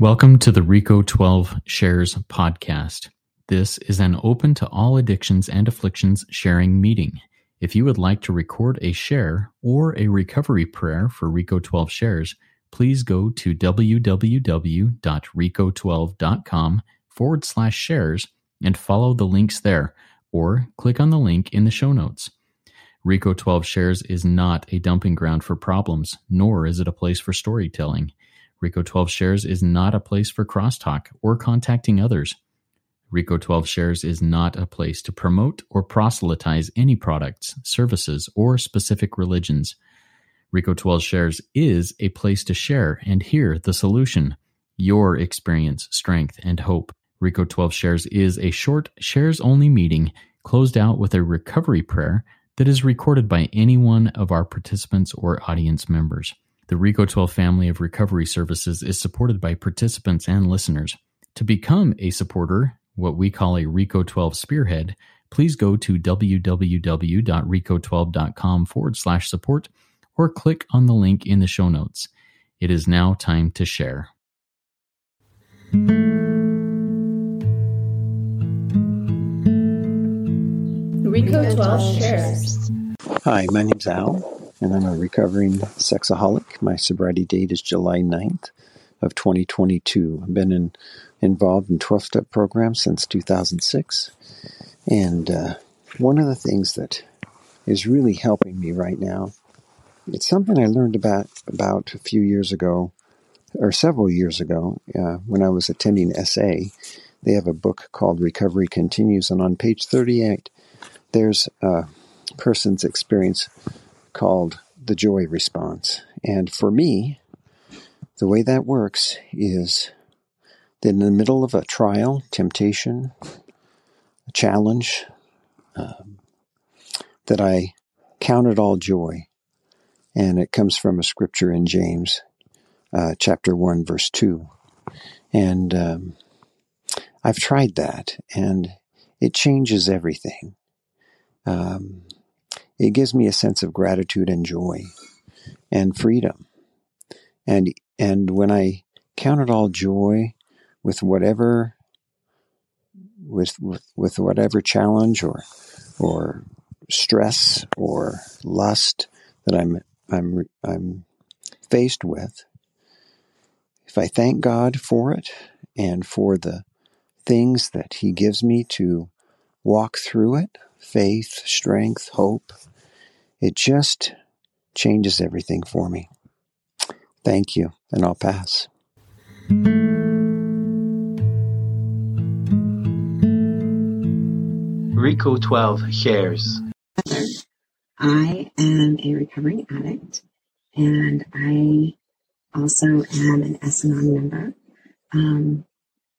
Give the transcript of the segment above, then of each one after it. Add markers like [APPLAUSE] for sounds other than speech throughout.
Welcome to the Reco 12 Shares podcast. This is an open to all addictions and afflictions sharing meeting. If you would like to record a share or a recovery prayer for Reco 12 Shares, please go to www.reco12.com forward slash shares and follow the links there, or click on the link in the show notes. Reco 12 Shares is not a dumping ground for problems, nor is it a place for storytelling. Reco 12 Shares is not a place for crosstalk or contacting others. Reco 12 Shares is not a place to promote or proselytize any products, services, or specific religions. Reco 12 Shares is a place to share and hear the solution, your experience, strength, and hope. Reco 12 Shares is a short, shares only meeting closed out with a recovery prayer that is recorded by any one of our participants or audience members. The Reco 12 family of recovery services is supported by participants and listeners. To become a supporter, what we call a Reco 12 spearhead, please go to www.reco12.com forward slash support or click on the link in the show notes. It is now time to share. Reco 12 shares. Hi, my name's Al and I'm a recovering sexaholic. My sobriety date is July 9th of 2022. I've been in, involved in 12 step programs since 2006. And uh, one of the things that is really helping me right now, it's something I learned about, about a few years ago, or several years ago, uh, when I was attending SA. They have a book called Recovery Continues, and on page 38, there's a person's experience called the joy response. And for me, the way that works is that in the middle of a trial, temptation, a challenge, um, that I count it all joy. And it comes from a scripture in James, uh, chapter 1, verse 2. And um, I've tried that, and it changes everything. Um, it gives me a sense of gratitude and joy and freedom. And and when I count it all joy with whatever with, with with whatever challenge or or stress or lust that I'm I'm I'm faced with, if I thank God for it and for the things that He gives me to walk through it faith, strength, hope, it just changes everything for me. Thank you, and I'll pass. Reco 12 shares. I am a recovering addict, and I also am an S-Anon member. Um,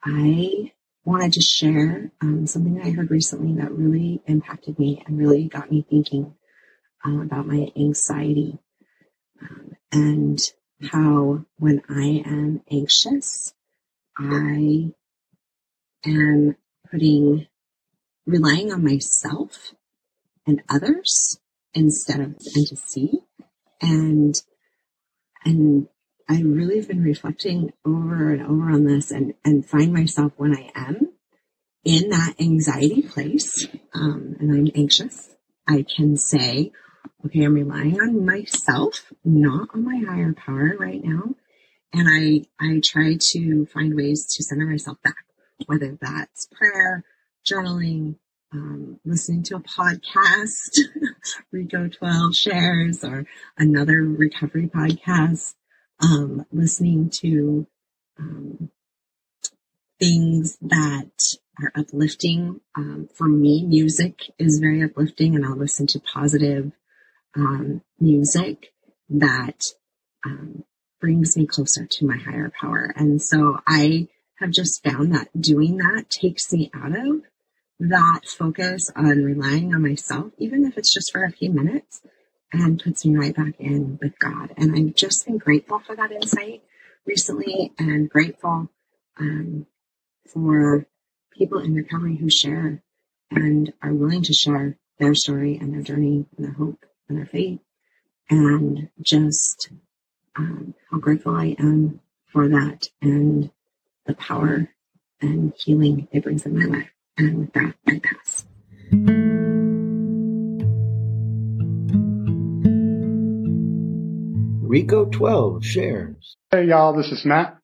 I wanted to share um, something I heard recently that really impacted me and really got me thinking uh, about my anxiety um, and how when I am anxious, I am putting, relying on myself and others instead of fantasy. And, and I really have been reflecting over and over on this and, and find myself when I am in that anxiety place, um, and I'm anxious, I can say, okay, I'm relying on myself, not on my higher power right now. And I, I try to find ways to center myself back, whether that's prayer, journaling, um, listening to a podcast, [LAUGHS] Reco 12 shares or another recovery podcast, um, listening to, um, things that are uplifting. Um, for me, music is very uplifting and I'll listen to positive um, music that um, brings me closer to my higher power. And so I have just found that doing that takes me out of that focus on relying on myself, even if it's just for a few minutes, and puts me right back in with God. And I've just been grateful for that insight recently and grateful um, for people in recovery who share and are willing to share their story and their journey and their hope and their faith, and just um, how grateful I am for that. And the power and healing it brings in my life. And with that, I pass. Reco 12 shares. Hey y'all, this is Matt,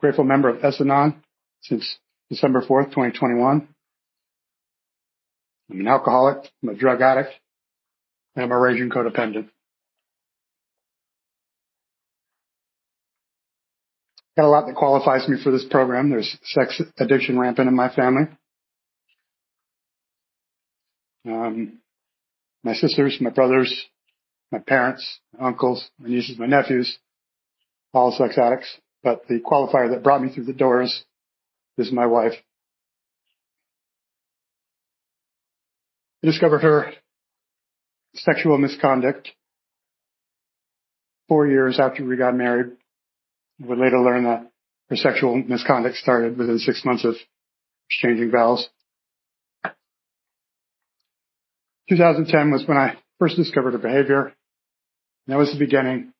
grateful member of S-Anon since December 4th, 2021. I'm an alcoholic, I'm a drug addict, and I'm a raging codependent. Got a lot that qualifies me for this program. There's sex addiction rampant in my family. Um, my sisters, my brothers, my parents, my uncles, my nieces, my nephews, all sex addicts. But the qualifier that brought me through the doors is my wife. I discovered her sexual misconduct four years after we got married. Would later learn that her sexual misconduct started within six months of exchanging vows. 2010 was when I first discovered her behavior. That was the beginning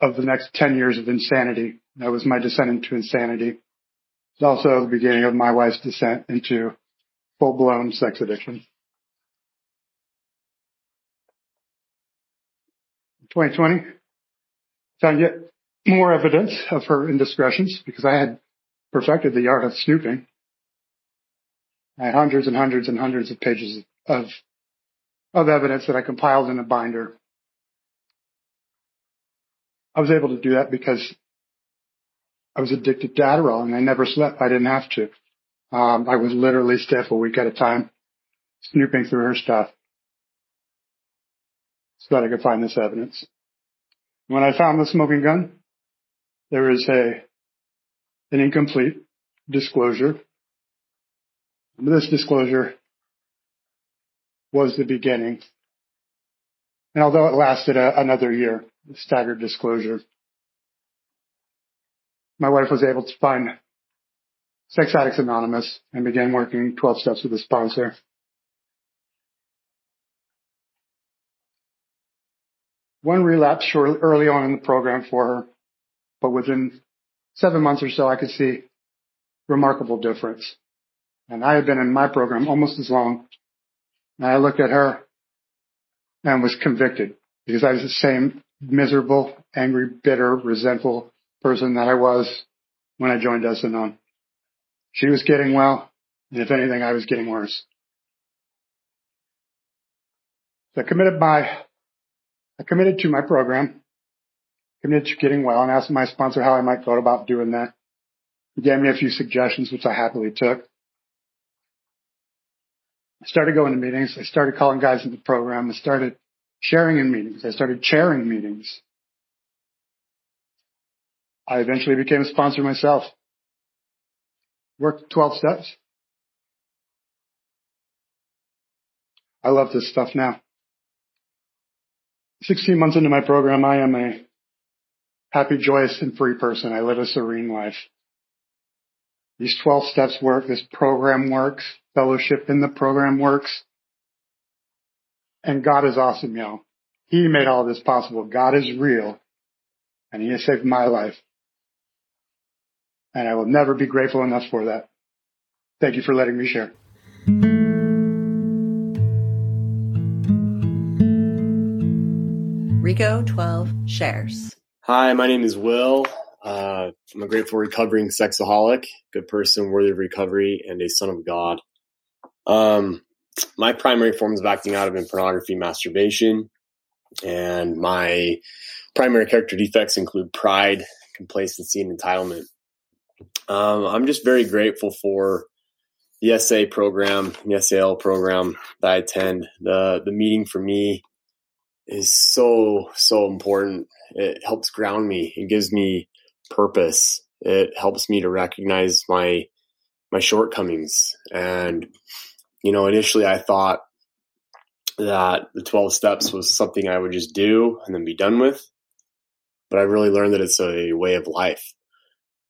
of the next 10 years of insanity. That was my descent into insanity. It's also the beginning of my wife's descent into full blown sex addiction. 2020, found yet more evidence of her indiscretions because I had perfected the art of snooping. I had hundreds and hundreds and hundreds of pages of of evidence that I compiled in a binder. I was able to do that because I was addicted to Adderall and I never slept. I didn't have to. Um, I was literally stiff a week at a time, snooping through her stuff so that I could find this evidence. When I found the smoking gun, there is a an incomplete disclosure. This disclosure was the beginning. And although it lasted a, another year, staggered disclosure, my wife was able to find Sex Addicts Anonymous and began working 12 steps with a sponsor. One relapse short, early on in the program for her, but within seven months or so, I could see remarkable difference. And I had been in my program almost as long and I looked at her and was convicted because I was the same miserable, angry, bitter, resentful person that I was when I joined S-Anon. She was getting well, and if anything, I was getting worse. So I committed my, I committed to my program, committed to getting well, and asked my sponsor how I might go about doing that. He gave me a few suggestions, which I happily took. I started going to meetings. I started calling guys in the program. I started sharing in meetings. I started chairing meetings. I eventually became a sponsor myself. Worked 12 steps. I love this stuff now. 16 months into my program, I am a happy, joyous, and free person. I live a serene life. These 12 steps work. This program works. Fellowship in the program works. And God is awesome, y'all. He made all this possible. God is real. And He has saved my life. And I will never be grateful enough for that. Thank you for letting me share. Reco 12 shares. Hi, my name is Will. Uh, I'm a grateful recovering sexaholic, good person, worthy of recovery, and a son of God. Um, my primary forms of acting out have been pornography, masturbation, and my primary character defects include pride, complacency, and entitlement. Um, I'm just very grateful for the SA program, the SAL program that I attend. The the meeting for me is so so important. It helps ground me. It gives me purpose. It helps me to recognize my my shortcomings. And you know, initially I thought that the 12 steps was something I would just do and then be done with. But I really learned that it's a way of life.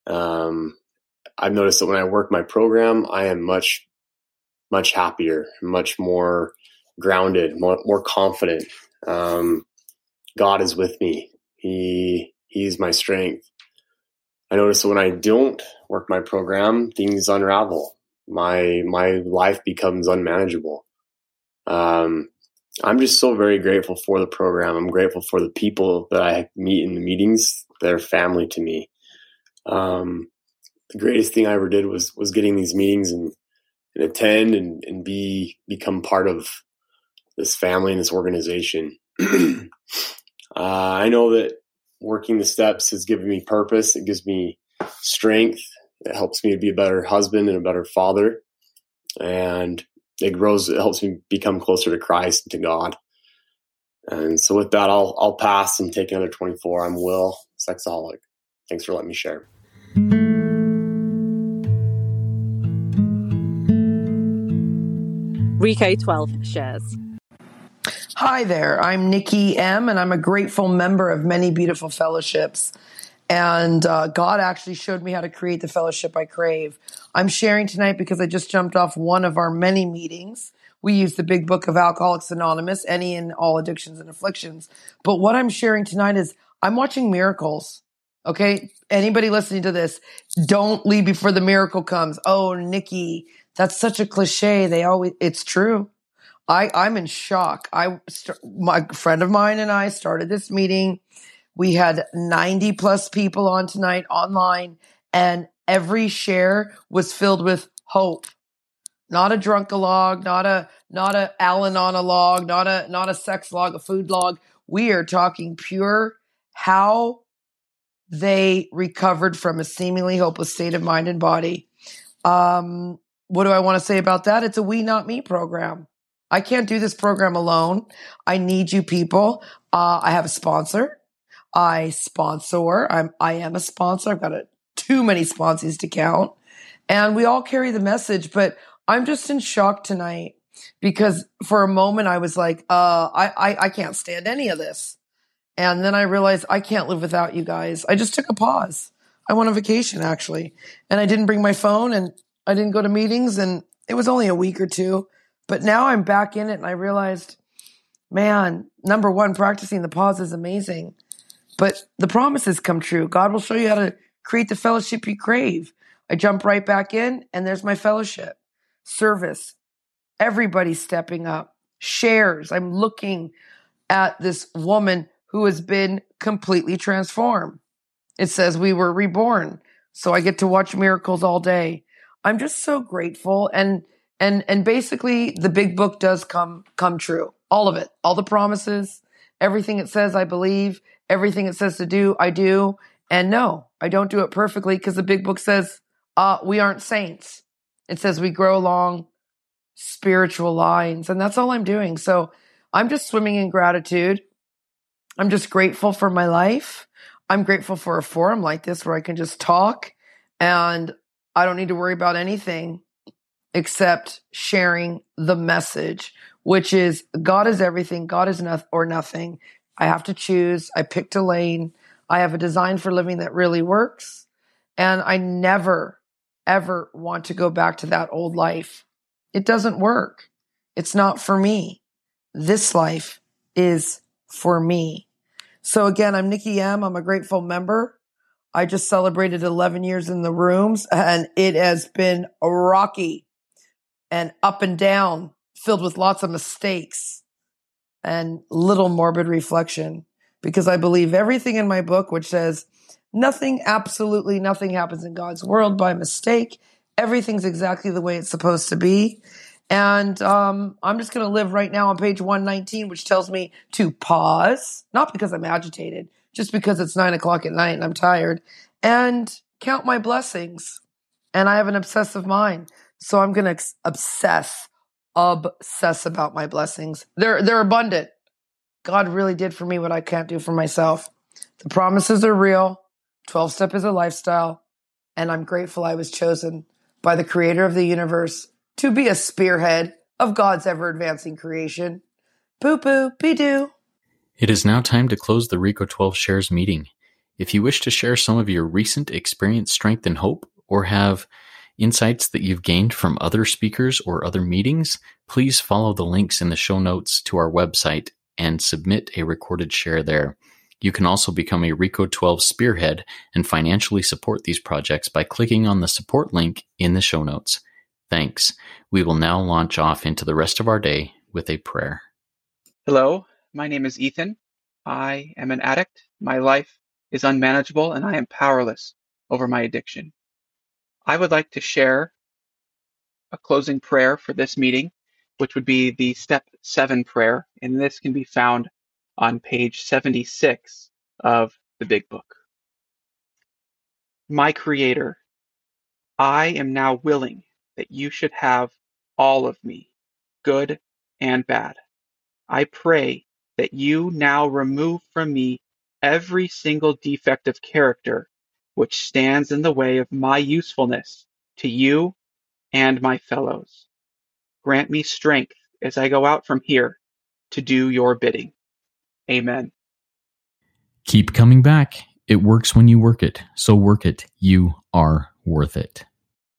Um, I've noticed that when I work my program, I am much, much happier, much more grounded, more, more confident. Um, God is with me. He, he's my strength. I notice that when I don't work my program, things unravel. My my life becomes unmanageable. Um, I'm just so very grateful for the program. I'm grateful for the people that I meet in the meetings. They're family to me. Um, the greatest thing I ever did was was getting these meetings and, and attend and, and be become part of this family and this organization. [CLEARS THROAT] uh, I know that working the steps has given me purpose. It gives me strength. It helps me to be a better husband and a better father. And it grows, it helps me become closer to Christ and to God. And so with that, I'll, I'll pass and take another 24. I'm Will, sexaholic. Thanks for letting me share. Reco 12 shares. Hi there. I'm Nikki M, and I'm a grateful member of many beautiful fellowships. And uh, God actually showed me how to create the fellowship I crave. I'm sharing tonight because I just jumped off one of our many meetings. We use the big book of Alcoholics Anonymous, any and all addictions and afflictions. But what I'm sharing tonight is I'm watching miracles. Okay. Anybody listening to this, don't leave before the miracle comes. Oh, Nikki, that's such a cliche. They always, it's true. I, I'm in shock. I, my friend of mine and I started this meeting. We had 90 plus people on tonight online and every share was filled with hope. Not a drunkalog, not a, not a Al-Anon log, not a, not a sex log, a food log. We are talking pure how they recovered from a seemingly hopeless state of mind and body. Um, what do I want to say about that? It's a we not me program. I can't do this program alone. I need you people. Uh, I have a sponsor. I sponsor. I'm, I am a sponsor. I've got a, too many sponsors to count and we all carry the message, but I'm just in shock tonight because for a moment I was like, uh, I, I, I can't stand any of this. And then I realized I can't live without you guys. I just took a pause. I went on vacation actually and I didn't bring my phone and I didn't go to meetings and it was only a week or two, but now I'm back in it and I realized, man, number one, practicing the pause is amazing, but the promises come true. God will show you how to create the fellowship you crave. I jump right back in and there's my fellowship, service, everybody stepping up, shares. I'm looking at this woman who has been completely transformed. It says we were reborn. So I get to watch miracles all day. I'm just so grateful and and and basically the big book does come come true. All of it. All the promises, everything it says I believe, everything it says to do, I do. And no, I don't do it perfectly because the big book says uh we aren't saints. It says we grow along spiritual lines and that's all I'm doing. So I'm just swimming in gratitude. I'm just grateful for my life. I'm grateful for a forum like this where I can just talk and I don't need to worry about anything except sharing the message, which is God is everything, God is nothing or nothing. I have to choose. I picked a lane. I have a design for living that really works. And I never, ever want to go back to that old life. It doesn't work. It's not for me. This life is for me. So again, I'm Nikki M. I'm a grateful member. I just celebrated 11 years in the rooms and it has been rocky and up and down, filled with lots of mistakes and little morbid reflection because I believe everything in my book, which says nothing, absolutely nothing happens in God's world by mistake. Everything's exactly the way it's supposed to be. And um, I'm just going to live right now on page 119, which tells me to pause, not because I'm agitated, just because it's nine o'clock at night and I'm tired, and count my blessings. And I have an obsessive mind. So I'm going to obsess, obsess about my blessings. They're, they're abundant. God really did for me what I can't do for myself. The promises are real. 12 step is a lifestyle. And I'm grateful I was chosen by the creator of the universe to be a spearhead of God's ever advancing creation. Poo poo, be doo. It is now time to close the Reco 12 shares meeting. If you wish to share some of your recent experience, strength, and hope, or have insights that you've gained from other speakers or other meetings, please follow the links in the show notes to our website and submit a recorded share there. You can also become a Reco 12 spearhead and financially support these projects by clicking on the support link in the show notes. Thanks. We will now launch off into the rest of our day with a prayer. Hello, my name is Ethan. I am an addict. My life is unmanageable and I am powerless over my addiction. I would like to share a closing prayer for this meeting, which would be the step seven prayer, and this can be found on page 76 of the Big Book. My Creator, I am now willing that you should have all of me, good and bad. I pray that you now remove from me every single defect of character which stands in the way of my usefulness to you and my fellows. Grant me strength as I go out from here to do your bidding. Amen. Keep coming back. It works when you work it, so work it. You are worth it.